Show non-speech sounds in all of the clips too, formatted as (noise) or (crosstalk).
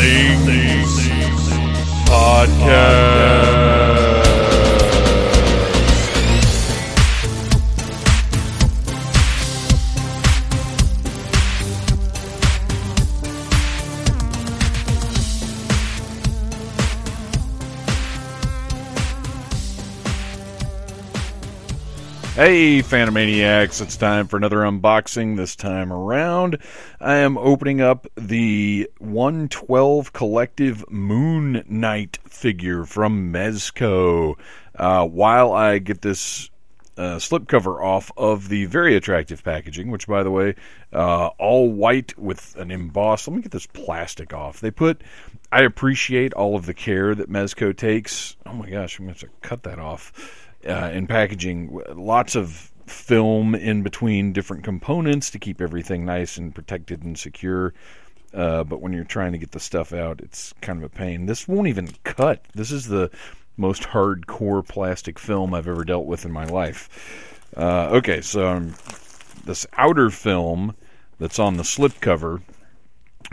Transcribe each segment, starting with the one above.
Things Podcast. Hey, Phantomaniacs, it's time for another unboxing. This time around, I am opening up the 112 Collective Moon Knight figure from Mezco. Uh, while I get this uh, slipcover off of the very attractive packaging, which, by the way, uh, all white with an emboss. Let me get this plastic off. They put, I appreciate all of the care that Mezco takes. Oh my gosh, I'm going to have to cut that off uh, in packaging. Lots of film in between different components to keep everything nice and protected and secure. Uh, but when you're trying to get the stuff out, it's kind of a pain. This won't even cut. This is the most hardcore plastic film I've ever dealt with in my life. Uh, okay, so um, this outer film that's on the slipcover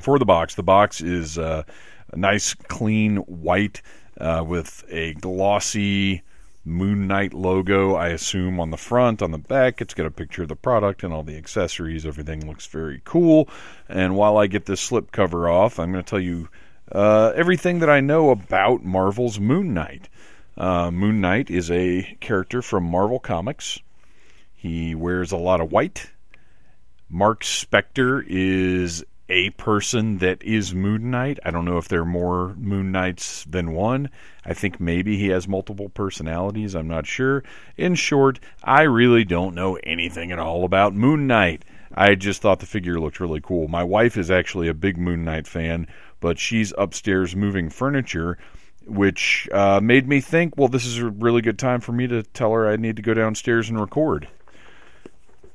for the box. The box is uh, a nice, clean white uh, with a glossy Moon Knight logo, I assume, on the front. On the back, it's got a picture of the product and all the accessories. Everything looks very cool. And while I get this slip cover off, I'm going to tell you uh, everything that I know about Marvel's Moon Knight. Uh, Moon Knight is a character from Marvel Comics. He wears a lot of white. Mark Spector is a person that is Moon Knight. I don't know if there are more Moon Knights than one. I think maybe he has multiple personalities. I'm not sure. In short, I really don't know anything at all about Moon Knight. I just thought the figure looked really cool. My wife is actually a big Moon Knight fan, but she's upstairs moving furniture, which uh, made me think, well, this is a really good time for me to tell her I need to go downstairs and record.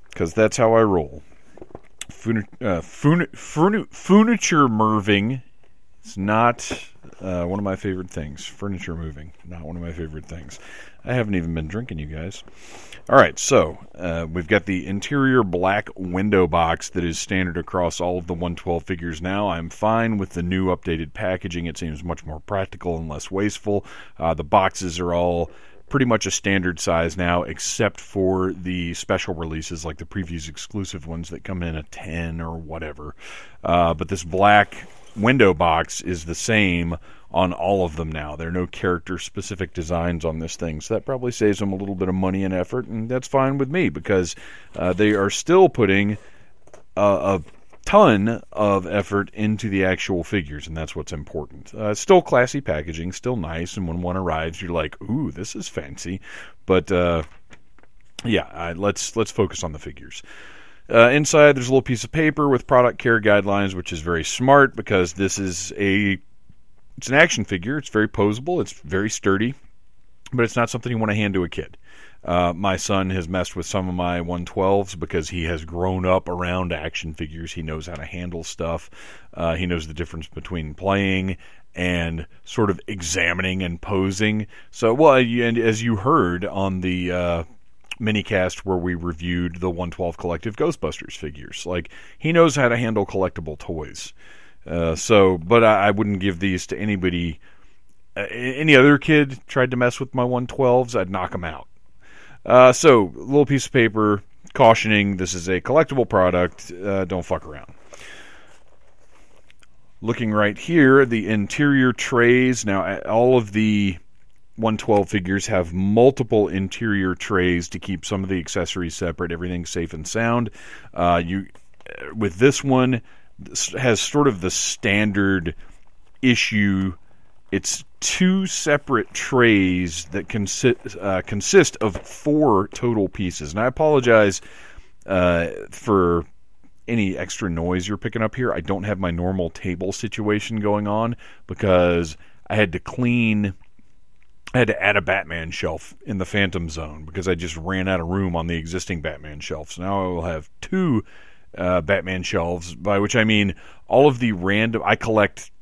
Because that's how I roll uh, furniture moving. It's not uh, one of my favorite things. Furniture moving, not one of my favorite things. I haven't even been drinking, you guys. All right, so uh, we've got the interior black window box that is standard across all of the 112 figures now. I'm fine with the new updated packaging. It seems much more practical and less wasteful. Uh, the boxes are all pretty much a standard size now, except for the special releases like the previews exclusive ones that come in a 10 or whatever. Uh, but this black window box is the same on all of them now. There are no character specific designs on this thing, so that probably saves them a little bit of money and effort, and that's fine with me because uh, they are still putting a, a ton of effort into the actual figures, and that's what's important. Uh, still classy packaging, still nice, and when one arrives, you're like, "Ooh, this is fancy." But uh, yeah, let's let's focus on the figures. Uh, inside, there's a little piece of paper with product care guidelines, which is very smart because this is a it's an action figure. It's very posable. It's very sturdy, but it's not something you want to hand to a kid. Uh, my son has messed with some of my 112s because he has grown up around action figures. He knows how to handle stuff. Uh, he knows the difference between playing and sort of examining and posing. So, well, and as you heard on the uh, minicast where we reviewed the 112 Collective Ghostbusters figures, like he knows how to handle collectible toys. Uh, so, but I, I wouldn't give these to anybody. Uh, any other kid tried to mess with my 112s, I'd knock them out. Uh, so, little piece of paper cautioning this is a collectible product. Uh, don't fuck around. Looking right here, the interior trays. Now, all of the 112 figures have multiple interior trays to keep some of the accessories separate. Everything's safe and sound. Uh, you, with this one, has sort of the standard issue it's two separate trays that consist uh, consist of four total pieces. And I apologize uh, for any extra noise you're picking up here. I don't have my normal table situation going on because I had to clean. I had to add a Batman shelf in the Phantom Zone because I just ran out of room on the existing Batman shelf. So now I will have two uh, Batman shelves, by which I mean all of the random. I collect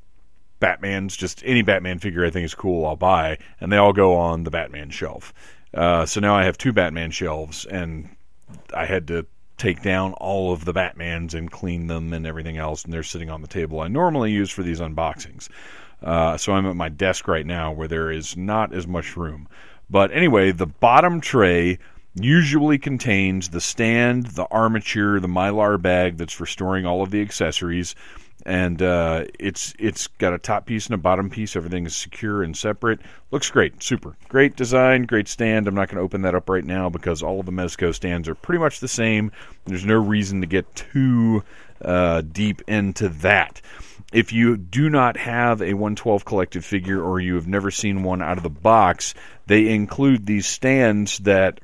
Batman's, just any Batman figure I think is cool, I'll buy, and they all go on the Batman shelf. Uh, so now I have two Batman shelves, and I had to take down all of the Batmans and clean them and everything else, and they're sitting on the table I normally use for these unboxings. Uh, so I'm at my desk right now where there is not as much room. But anyway, the bottom tray usually contains the stand, the armature, the mylar bag that's for storing all of the accessories, and uh, it's it's got a top piece and a bottom piece. Everything is secure and separate. Looks great, super great design, great stand. I'm not going to open that up right now because all of the Mezco stands are pretty much the same. There's no reason to get too uh, deep into that. If you do not have a 112 collective figure or you have never seen one out of the box, they include these stands that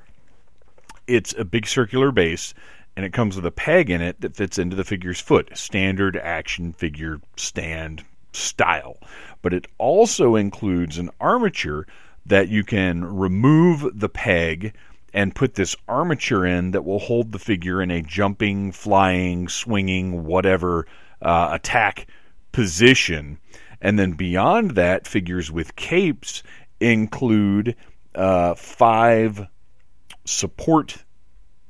it's a big circular base and it comes with a peg in it that fits into the figure's foot. Standard action figure stand style. But it also includes an armature that you can remove the peg and put this armature in that will hold the figure in a jumping, flying, swinging, whatever uh, attack position. And then beyond that, figures with capes include uh, five support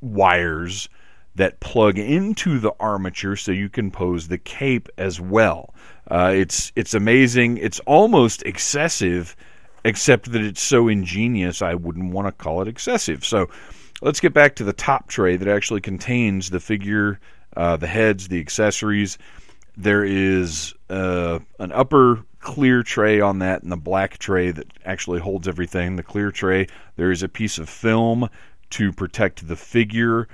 wires that plug into the armature so you can pose the cape as well. Uh, it's it's amazing. It's almost excessive, except that it's so ingenious. I wouldn't want to call it excessive. So let's get back to the top tray that actually contains the figure, uh, the heads, the accessories. There is uh, an upper clear tray on that and the black tray that actually holds everything. The clear tray, there is a piece of film to protect the figure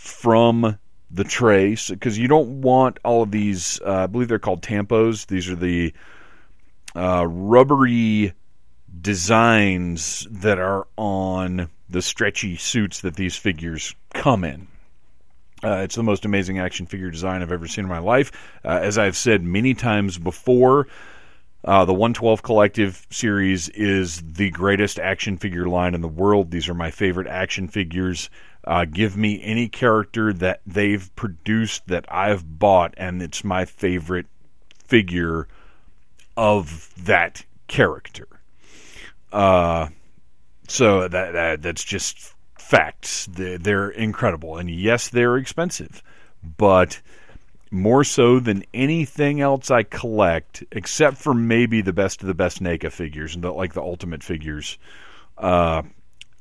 from the tray because you don't want all of these. Uh, I believe they're called tampos. These are the uh, rubbery designs that are on the stretchy suits that these figures come in. Uh, it's the most amazing action figure design I've ever seen in my life. Uh, as I've said many times before, uh, the 112 Collective series is the greatest action figure line in the world. These are my favorite action figures. Uh, give me any character that they've produced that I've bought, and it's my favorite figure of that character. Uh, so that, that that's just facts. They're, they're incredible, and yes, they're expensive, but more so than anything else I collect, except for maybe the best of the best NECA figures and the, like the Ultimate figures. Uh,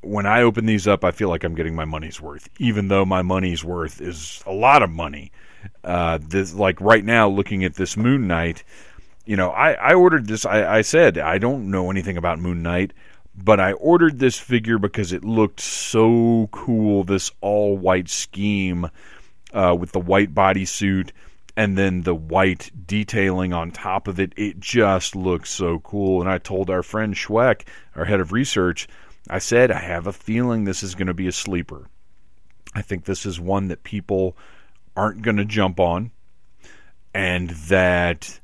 when I open these up, I feel like I'm getting my money's worth, even though my money's worth is a lot of money. Uh, this, like right now, looking at this Moon Knight, you know, I, I ordered this. I, I said I don't know anything about Moon Knight, but I ordered this figure because it looked so cool. This all white scheme uh, with the white bodysuit and then the white detailing on top of it. It just looks so cool. And I told our friend Schweck, our head of research, I said, I have a feeling this is going to be a sleeper. I think this is one that people aren't going to jump on, and that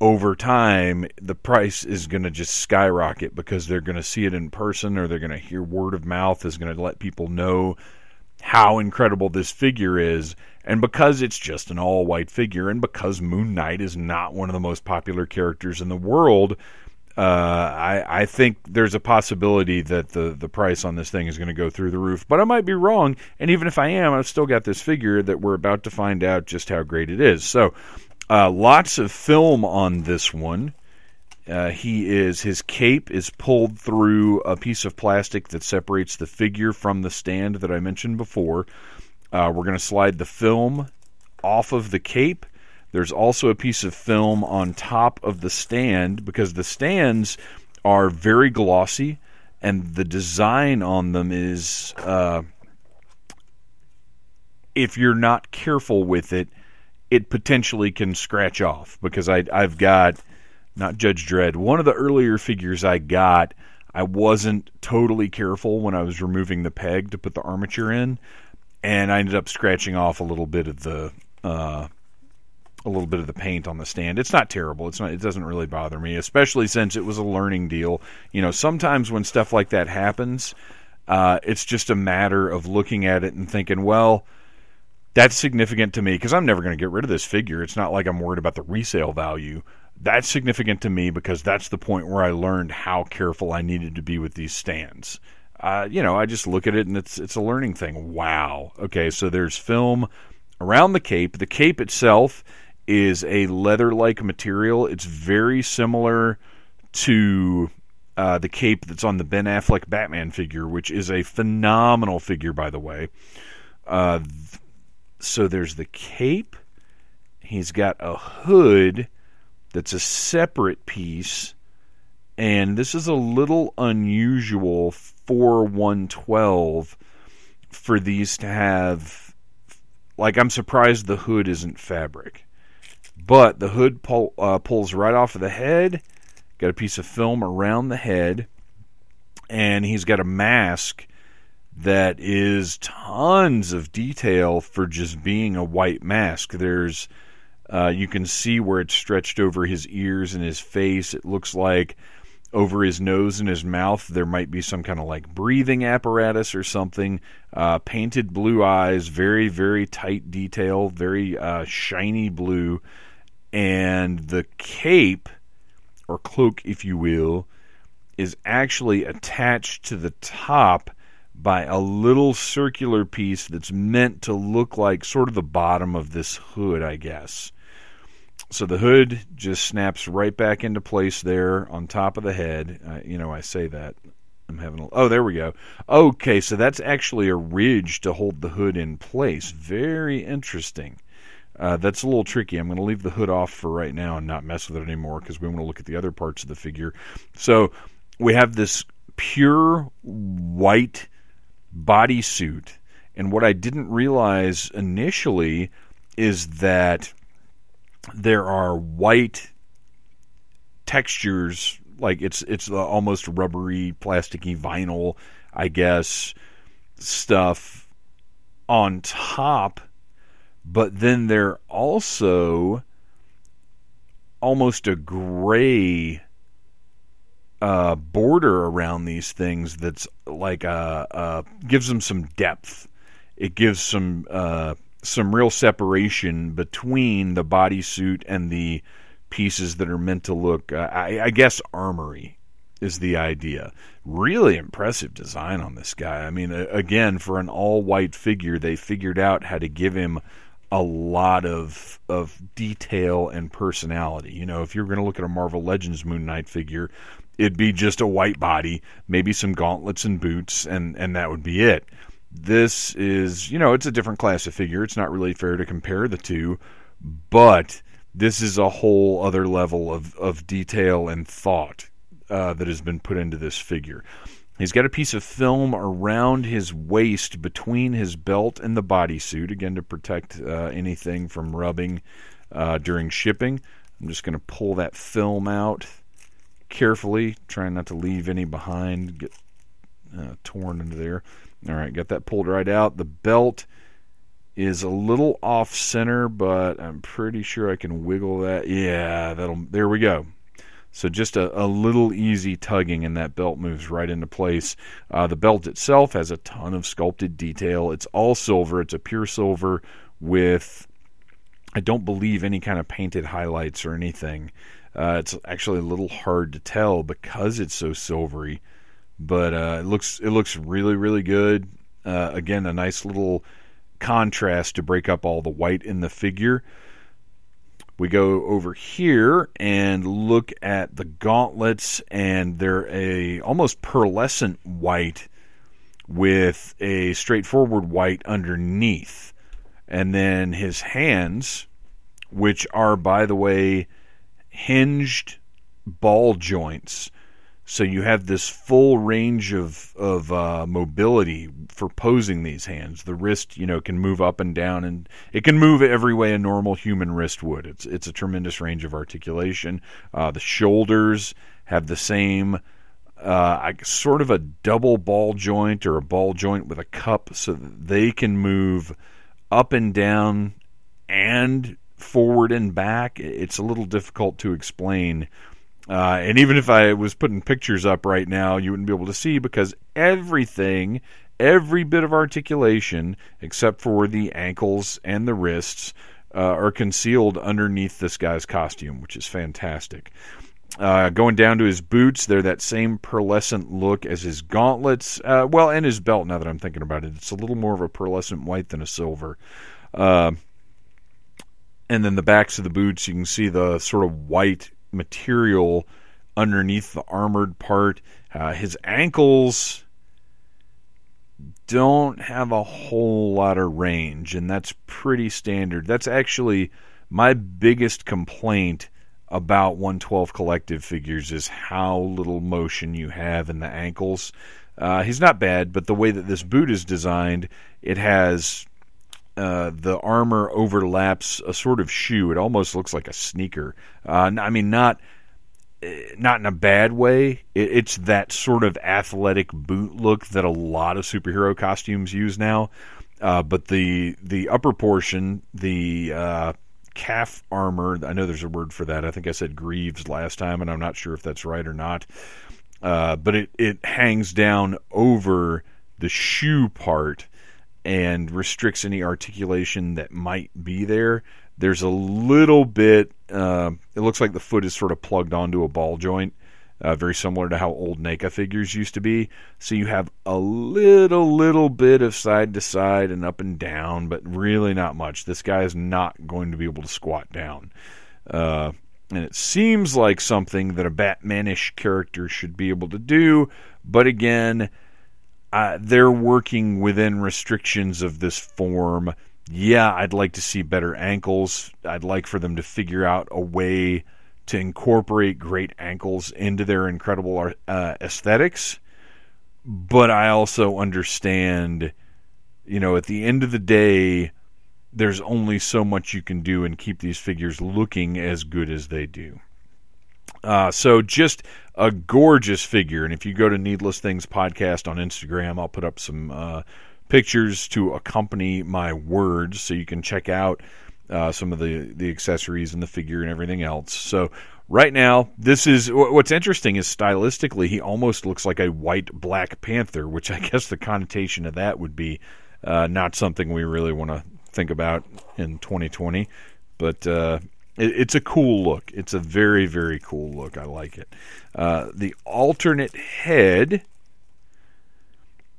over time the price is going to just skyrocket because they're going to see it in person or they're going to hear word of mouth is going to let people know how incredible this figure is and because it's just an all white figure and because Moon Knight is not one of the most popular characters in the world uh, I, I think there's a possibility that the, the price on this thing is going to go through the roof, but I might be wrong. And even if I am, I've still got this figure that we're about to find out just how great it is. So, uh, lots of film on this one. Uh, he is his cape is pulled through a piece of plastic that separates the figure from the stand that I mentioned before. Uh, we're going to slide the film off of the cape there's also a piece of film on top of the stand because the stands are very glossy and the design on them is uh, if you're not careful with it it potentially can scratch off because I, I've got not Judge Dredd one of the earlier figures I got I wasn't totally careful when I was removing the peg to put the armature in and I ended up scratching off a little bit of the uh, a little bit of the paint on the stand. It's not terrible. It's not. It doesn't really bother me, especially since it was a learning deal. You know, sometimes when stuff like that happens, uh, it's just a matter of looking at it and thinking, well, that's significant to me because I'm never going to get rid of this figure. It's not like I'm worried about the resale value. That's significant to me because that's the point where I learned how careful I needed to be with these stands. uh, you know, I just look at it and it's it's a learning thing. Wow. Okay, so there's film around the cape. The cape itself is a leather-like material. It's very similar to uh, the cape that's on the Ben Affleck Batman figure, which is a phenomenal figure, by the way. Uh, so there's the cape. He's got a hood that's a separate piece, and this is a little unusual for 112 for these to have. Like, I'm surprised the hood isn't fabric. But the hood pull, uh, pulls right off of the head got a piece of film around the head, and he's got a mask that is tons of detail for just being a white mask. There's uh, you can see where it's stretched over his ears and his face. It looks like over his nose and his mouth there might be some kind of like breathing apparatus or something. Uh, painted blue eyes, very very tight detail, very uh, shiny blue, and the cape or cloak, if you will, is actually attached to the top by a little circular piece that's meant to look like sort of the bottom of this hood, I guess. So the hood just snaps right back into place there on top of the head. Uh, you know, I say that. I'm having a, oh, there we go. Okay, so that's actually a ridge to hold the hood in place. Very interesting. Uh, that's a little tricky. I'm going to leave the hood off for right now and not mess with it anymore because we want to look at the other parts of the figure. So we have this pure white bodysuit. And what I didn't realize initially is that there are white textures, like it's it's almost rubbery, plasticky vinyl, I guess, stuff on top but then they're also almost a gray uh, border around these things that's like uh, uh, gives them some depth. It gives some uh, some real separation between the bodysuit and the pieces that are meant to look, uh, I, I guess, armory is the idea. Really impressive design on this guy. I mean, again, for an all white figure, they figured out how to give him a lot of of detail and personality. You know, if you're going to look at a Marvel Legends Moon Knight figure, it'd be just a white body, maybe some gauntlets and boots, and and that would be it. This is, you know, it's a different class of figure. It's not really fair to compare the two, but this is a whole other level of of detail and thought uh, that has been put into this figure. He's got a piece of film around his waist between his belt and the bodysuit, again to protect uh, anything from rubbing uh, during shipping. I'm just going to pull that film out carefully, trying not to leave any behind, get uh, torn into there. All right, got that pulled right out. The belt is a little off center, but I'm pretty sure I can wiggle that. Yeah, that'll. There we go. So just a, a, little easy tugging, and that belt moves right into place. Uh, the belt itself has a ton of sculpted detail. It's all silver. It's a pure silver with, I don't believe, any kind of painted highlights or anything. Uh, it's actually a little hard to tell because it's so silvery, but uh, it looks it looks really really good. Uh, again, a nice little contrast to break up all the white in the figure. We go over here and look at the gauntlets, and they're a almost pearlescent white with a straightforward white underneath. And then his hands, which are, by the way, hinged ball joints so you have this full range of of uh, mobility for posing these hands. The wrist, you know, can move up and down, and it can move every way a normal human wrist would. It's it's a tremendous range of articulation. Uh, the shoulders have the same. Uh, sort of a double ball joint or a ball joint with a cup so that they can move up and down and forward and back. It's a little difficult to explain uh, and even if I was putting pictures up right now, you wouldn't be able to see because everything, every bit of articulation, except for the ankles and the wrists, uh, are concealed underneath this guy's costume, which is fantastic. Uh, going down to his boots, they're that same pearlescent look as his gauntlets. Uh, well, and his belt. Now that I'm thinking about it, it's a little more of a pearlescent white than a silver. Uh, and then the backs of the boots, you can see the sort of white material underneath the armored part. Uh, his ankles don't have a whole lot of range, and that's pretty standard. That's actually my biggest complaint about 112 collective figures is how little motion you have in the ankles. Uh, he's not bad, but the way that this boot is designed, it has uh, the armor overlaps a sort of shoe. It almost looks like a sneaker. Uh, I mean, not eh, not in a bad way. It, it's that sort of athletic boot look that a lot of superhero costumes use now. Uh, but the the upper portion, the uh, calf armor. I know there's a word for that. I think I said greaves last time, and I'm not sure if that's right or not. Uh, but it, it hangs down over the shoe part and restricts any articulation that might be there. There's a little bit, uh, it looks like the foot is sort of plugged onto a ball joint uh, very similar to how old NECA figures used to be. So you have a little, little bit of side to side and up and down, but really not much. This guy is not going to be able to squat down. Uh, and it seems like something that a Batmanish character should be able to do, but again, uh, they're working within restrictions of this form. Yeah, I'd like to see better ankles. I'd like for them to figure out a way to incorporate great ankles into their incredible uh, aesthetics. But I also understand, you know, at the end of the day, there's only so much you can do and keep these figures looking as good as they do. Uh, so just a gorgeous figure. And if you go to Needless Things podcast on Instagram, I'll put up some uh, pictures to accompany my words so you can check out uh, some of the the accessories and the figure and everything else. So right now, this is what's interesting is stylistically he almost looks like a white Black Panther, which I (laughs) guess the connotation of that would be uh, not something we really want to think about in 2020, but. It, it's a cool look. It's a very, very cool look. I like it. Uh, the alternate head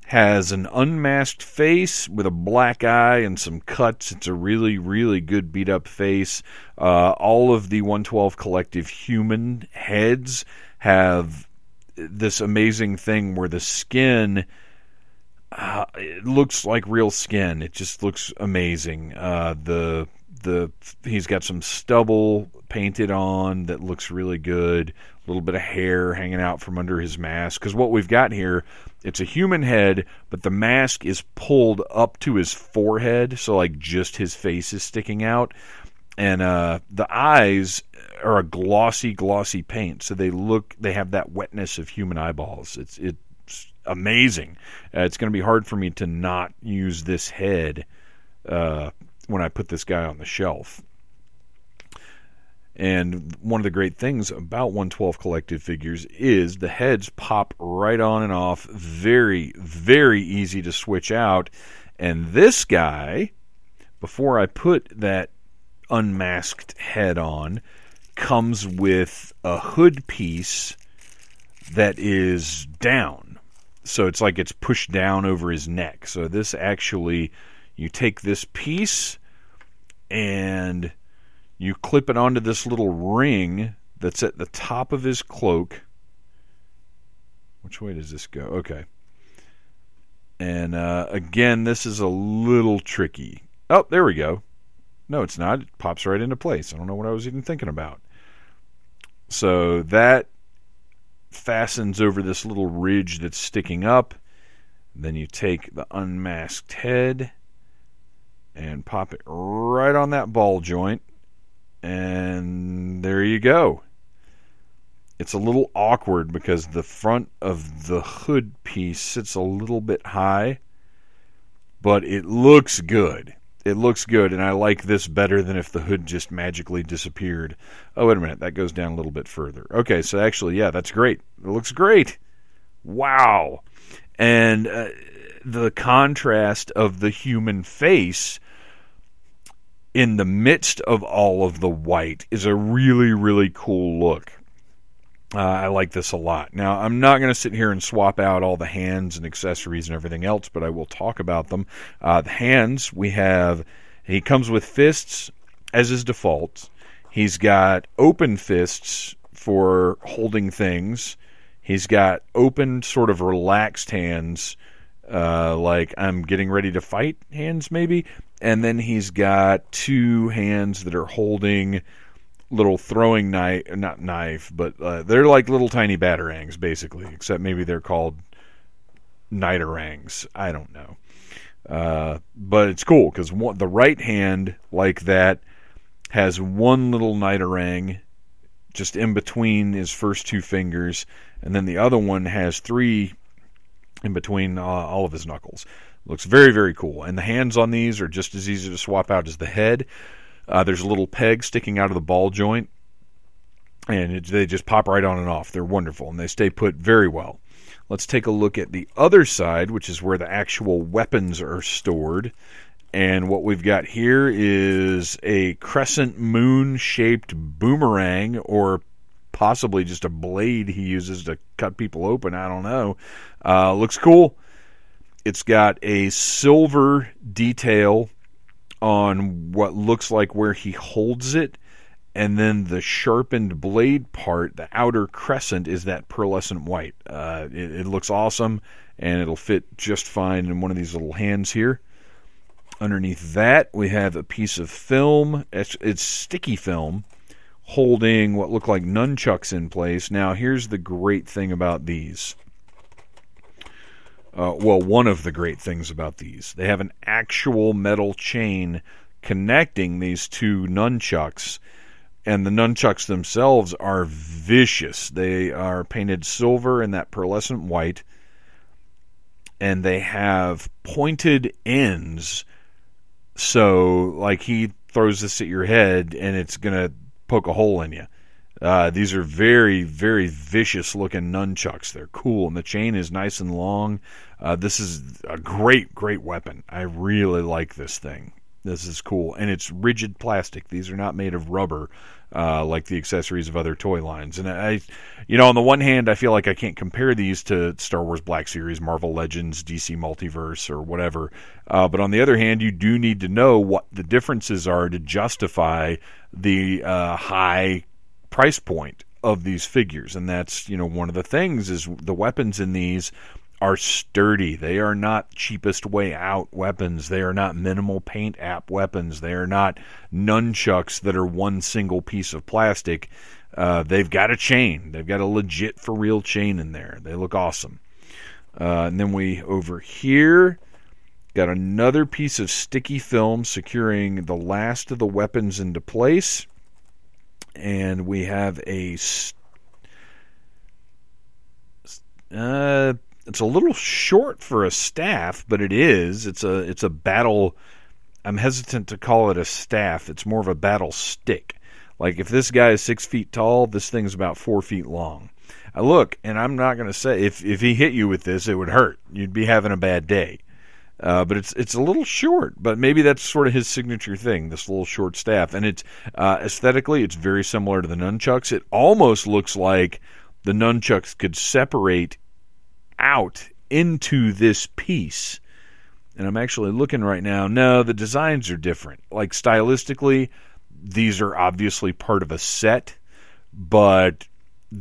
has an unmasked face with a black eye and some cuts. It's a really, really good beat up face. Uh, all of the 112 collective human heads have this amazing thing where the skin. Uh, it looks like real skin. It just looks amazing. Uh, the the he's got some stubble painted on that looks really good. A little bit of hair hanging out from under his mask. Because what we've got here, it's a human head, but the mask is pulled up to his forehead, so like just his face is sticking out, and uh, the eyes are a glossy, glossy paint, so they look they have that wetness of human eyeballs. It's it's amazing. Uh, it's going to be hard for me to not use this head uh, when I put this guy on the shelf. And one of the great things about 112 collective figures is the heads pop right on and off, very, very easy to switch out. And this guy, before I put that unmasked head on, comes with a hood piece that is down. So it's like it's pushed down over his neck. So this actually, you take this piece and you clip it onto this little ring that's at the top of his cloak. Which way does this go? Okay. And uh, again, this is a little tricky. Oh, there we go. No, it's not. It pops right into place. I don't know what I was even thinking about. So that fastens over this little ridge that's sticking up. Then you take the unmasked head and pop it right on that ball joint. And there you go. It's a little awkward because the front of the hood piece sits a little bit high, but it looks good. It looks good, and I like this better than if the hood just magically disappeared. Oh, wait a minute. That goes down a little bit further. Okay, so actually, yeah, that's great. It looks great. Wow. And uh, the contrast of the human face in the midst of all of the white is a really, really cool look. Uh, I like this a lot. Now, I'm not going to sit here and swap out all the hands and accessories and everything else, but I will talk about them. Uh, the hands, we have, he comes with fists as his default. He's got open fists for holding things. He's got open, sort of relaxed hands, uh, like I'm getting ready to fight hands, maybe. And then he's got two hands that are holding little throwing knife, not knife, but uh, they're like little tiny batarangs, basically, except maybe they're called nitarangs. I don't know. Uh, but it's cool because the right hand, like that, has one little nitarang just in between his first two fingers, and then the other one has three in between uh, all of his knuckles. Looks very, very cool. And the hands on these are just as easy to swap out as the head. Uh, there's a little peg sticking out of the ball joint, and it, they just pop right on and off. They're wonderful, and they stay put very well. Let's take a look at the other side, which is where the actual weapons are stored. And what we've got here is a crescent moon shaped boomerang, or possibly just a blade he uses to cut people open. I don't know. Uh, looks cool. It's got a silver detail on what looks like where he holds it. And then the sharpened blade part, the outer crescent, is that pearlescent white. Uh, it, it looks awesome, and it'll fit just fine in one of these little hands here. Underneath that, we have a piece of film. It's, it's, sticky film holding what look like nunchucks in place. Now, here's the great thing about these uh, well, one of the great things about these, they have an actual metal chain connecting these two nunchucks, and the nunchucks themselves are vicious. They are painted silver and that pearlescent white, and they have pointed ends. So, like he throws this at your head, and it's gonna poke a hole in you. Uh, these are very, very vicious looking nunchucks. They're cool, and the chain is nice and long. Uh, this is a great, great weapon. I really like this thing. This is cool, and it's rigid plastic. These are not made of rubber uh, like the accessories of other toy lines. And I, you know, on the one hand, I feel like I can't compare these to Star Wars Black Series, Marvel Legends, DC Multiverse, or whatever. Uh, but on the other hand, you do need to know what the differences are to justify the uh, high price point of these figures. And that's you know one of the things is the weapons in these are sturdy. They are not cheapest way out weapons. They are not minimal paint app weapons. They are not nunchucks that are one single piece of plastic. Uh, they've got a chain. They've got a legit for real chain in there. They look awesome. Uh, and then we over here got another piece of sticky film securing the last of the weapons into place and we have a. Uh, it's a little short for a staff, but it is. It's a it's a battle. I'm hesitant to call it a staff. It's more of a battle stick. Like if this guy is six feet tall, this thing's about four feet long. I look, and I'm not going to say if if he hit you with this, it would hurt. You'd be having a bad day. Uh, but it's it's a little short, but maybe that's sort of his signature thing, this little short staff. And it's uh, aesthetically, it's very similar to the nunchucks. It almost looks like the nunchucks could separate out into this piece. And I'm actually looking right now. No, the designs are different. Like stylistically, these are obviously part of a set, but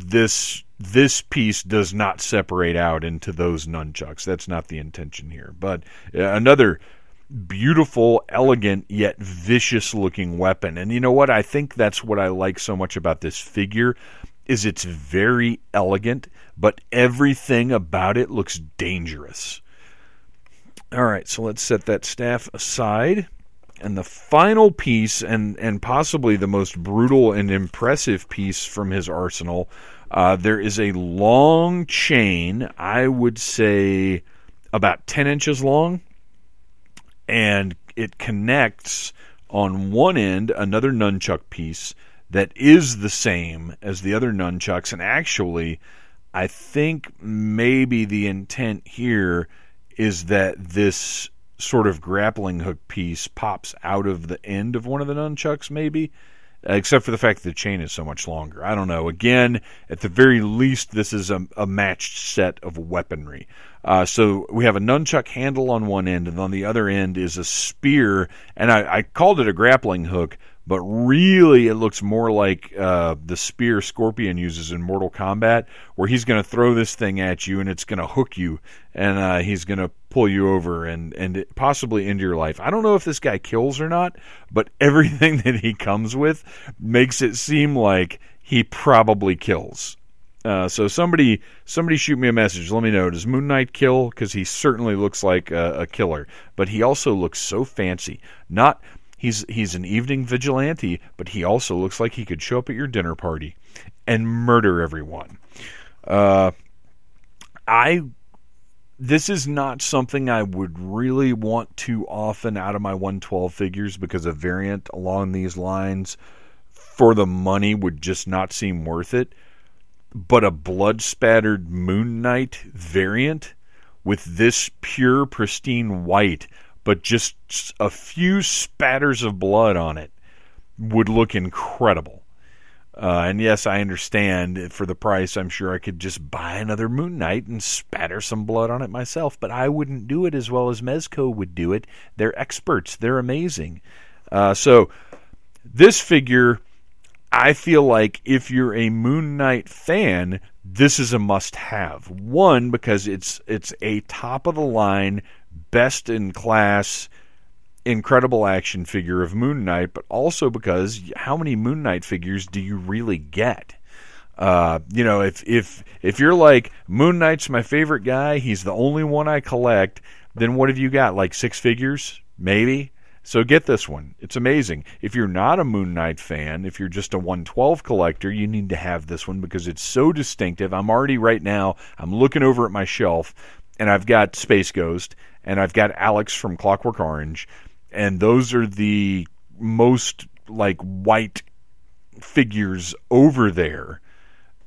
this this piece does not separate out into those nunchucks. That's not the intention here. But uh, another beautiful, elegant, yet vicious looking weapon. And you know what? I think that's what I like so much about this figure is it's very elegant, but everything about it looks dangerous. All right, so let's set that staff aside. And the final piece, and, and possibly the most brutal and impressive piece from his arsenal, uh, there is a long chain, I would say about 10 inches long, and it connects on one end another nunchuck piece that is the same as the other nunchucks. And actually, I think maybe the intent here is that this sort of grappling hook piece pops out of the end of one of the nunchucks, maybe. except for the fact that the chain is so much longer. I don't know. Again, at the very least, this is a, a matched set of weaponry. Uh, so we have a nunchuck handle on one end, and on the other end is a spear. And I, I called it a grappling hook, but really it looks more like uh, the spear Scorpion uses in Mortal Kombat, where he's going to throw this thing at you and it's going to hook you, and uh, he's going to pull you over and and possibly into your life. I don't know if this guy kills or not, but (laughs) everything that he comes with makes it seem like he probably kills. Uh, so somebody somebody shoot me a message. Let me know. Does Moon Knight kill? Because he certainly looks like a, a, killer, but he also looks so fancy. Not he's he's an evening vigilante, but he also looks like he could show up at your dinner party and murder everyone. Uh, I this is not something I would really want too often out of my 112 figures because a variant along these lines for the money would just not seem worth it but a blood spattered Moon Knight variant with this pure, pristine white, but just a few spatters of blood on it would look incredible. Uh, and yes, I understand for the price, I'm sure I could just buy another Moon Knight and spatter some blood on it myself, but I wouldn't do it as well as Mezco would do it. They're experts, they're amazing. Uh, so, this figure I feel like if you're a Moon Knight fan, this is a must-have. One because it's it's a top of the line, best in class, incredible action figure of Moon Knight, but also because how many Moon Knight figures do you really get? Uh, you know, if if if you're like Moon Knight's my favorite guy, he's the only one I collect, then what have you got? Like six figures, maybe. So get this one. It's amazing. If you're not a Moon Knight fan, if you're just a 112 collector, you need to have this one because it's so distinctive. I'm already right now, I'm looking over at my shelf and I've got Space Ghost and I've got Alex from Clockwork Orange and those are the most like white figures over there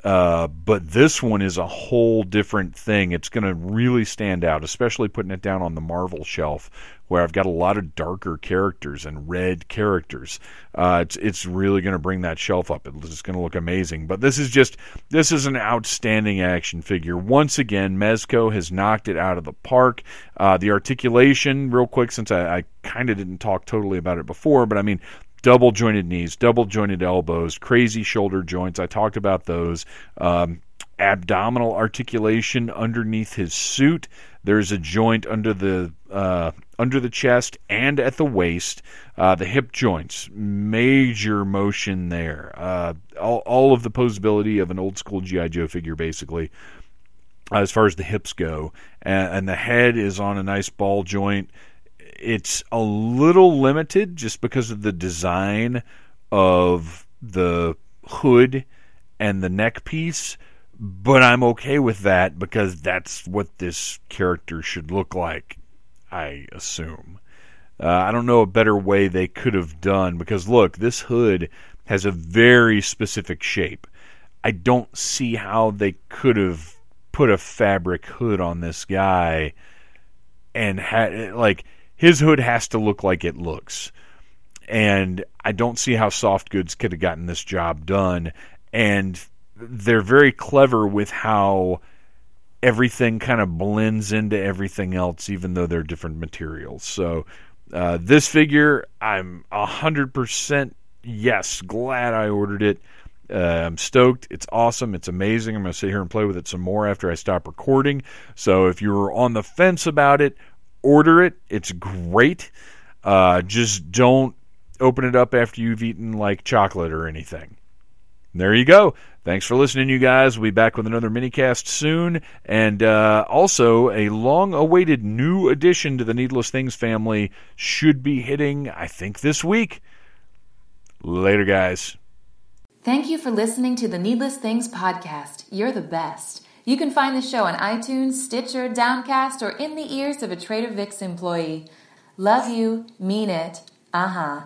uh, but this one is a whole different thing. It's going to really stand out, especially putting it down on the Marvel shelf, where I've got a lot of darker characters and red characters. Uh, it's it's really going to bring that shelf up. It's going to look amazing. But this is just this is an outstanding action figure. Once again, Mezco has knocked it out of the park. Uh, the articulation, real quick, since I, I kind of didn't talk totally about it before, but I mean double jointed knees, double jointed elbows, crazy shoulder joints. I talked about those. Um, abdominal articulation underneath his suit. There's a joint under the uh, under the chest and at the waist. Uh, the hip joints, major motion there. Uh, all, all of the posability of an old school GI Joe figure, basically, as far as the hips go. And, and the head is on a nice ball joint it's a little limited just because of the design of the hood and the neck piece, but I'm okay with that because that's what this character should look like, I assume. Uh, I don't know a better way they could have done because look, this hood has a very specific shape. I don't see how they could have put a fabric hood on this guy and had like his hood has to look like it looks. And I don't see how soft goods could have gotten this job done. And they're very clever with how everything kind of blends into everything else, even though they're different materials. So uh, this figure, I'm hundred percent yes, glad I ordered it. Uh, I'm stoked. It's awesome. It's amazing. I'm going to sit here and play with it some more after I stop recording. So if you're on the fence about it, order it. It's great. Uh, just don't open it up after you've eaten like chocolate or anything. There you go. Thanks for listening, you guys. We'll be back with another minicast soon. And uh, also, a long awaited new addition to the Needless Things family should be hitting, I think, this week. Later, guys. Thank you for listening to the Needless Things podcast. You're the best. You can find the show on iTunes, Stitcher, Downcast, or in the ears of a Trader Vic's employee. Love you, mean it. Uh huh.